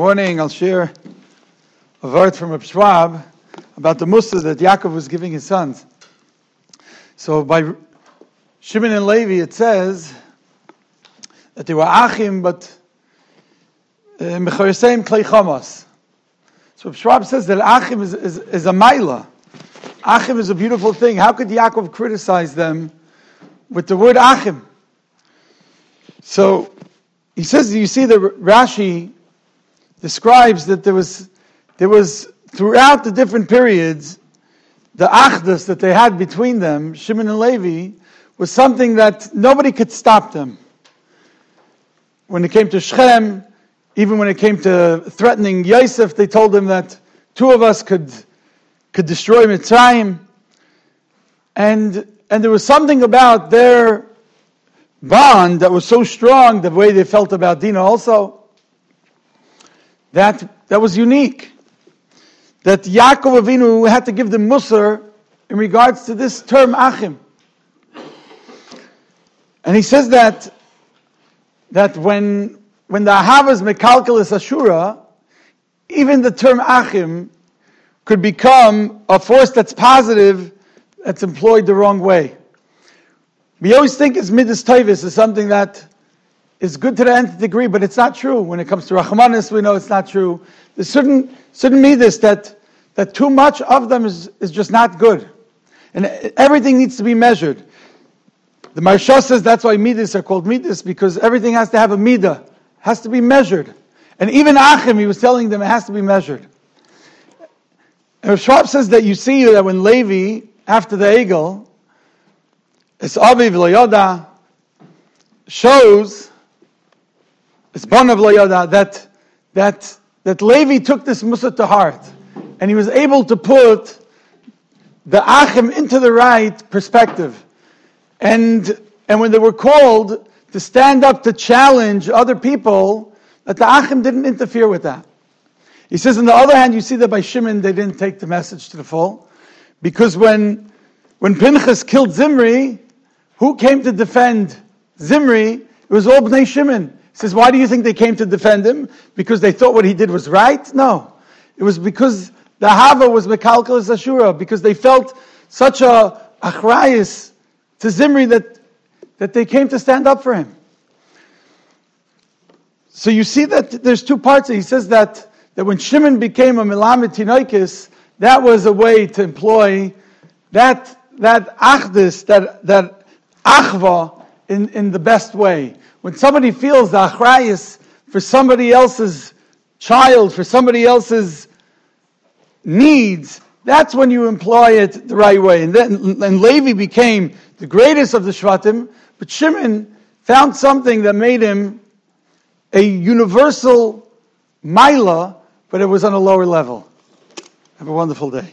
morning I'll share a word from Reb Schwab about the Musa that Yaakov was giving his sons. So by Shimon and Levi it says that they were Achim, but uh, Mechoyasem Klei Chamas. So Schwab says that Achim is, is, is a Maila. Achim is a beautiful thing. How could Yaakov criticize them with the word Achim? So he says, you see, the Rashi describes that there was, there was throughout the different periods, the achdus that they had between them, Shimon and Levi, was something that nobody could stop them. When it came to Shechem, even when it came to threatening Yosef, they told him that two of us could, could destroy Mitzrayim. And, and there was something about their bond that was so strong, the way they felt about Dina also, that, that was unique. That Yaakov Avinu had to give the Musar in regards to this term Achim. And he says that, that when, when the Ahavas Mekalkalis Ashura, even the term Achim could become a force that's positive, that's employed the wrong way. We always think it's midas tavis is something that is good to the nth degree, but it's not true. When it comes to Rahmanis, we know it's not true. There's certain, certain midas that, that too much of them is, is just not good. And everything needs to be measured. The Maharsha says that's why midas are called midas, because everything has to have a midah, has to be measured. And even Achim, he was telling them it has to be measured. And Schwab says that you see that when Levi, after the Egel, it's Aviv Loyoda shows, it's Bon of Loyoda, that, that, that Levi took this Musa to heart. And he was able to put the Achim into the right perspective. And, and when they were called to stand up to challenge other people, that the Achim didn't interfere with that. He says, on the other hand, you see that by Shimon, they didn't take the message to the full. Because when, when Pinchas killed Zimri, who came to defend Zimri? It was all Bnei Shimon. Says, why do you think they came to defend him? Because they thought what he did was right? No. It was because the Hava was Mekalkal Ashura, because they felt such a achrayas to Zimri that, that they came to stand up for him. So you see that there's two parts. He says that, that when Shimon became a Milamid Tinoikis, that was a way to employ that, that achdis, that, that achva in, in the best way. When somebody feels the achrayas for somebody else's child, for somebody else's needs, that's when you employ it the right way. And then and Levi became the greatest of the Shvatim, but Shimon found something that made him a universal Mila, but it was on a lower level. Have a wonderful day.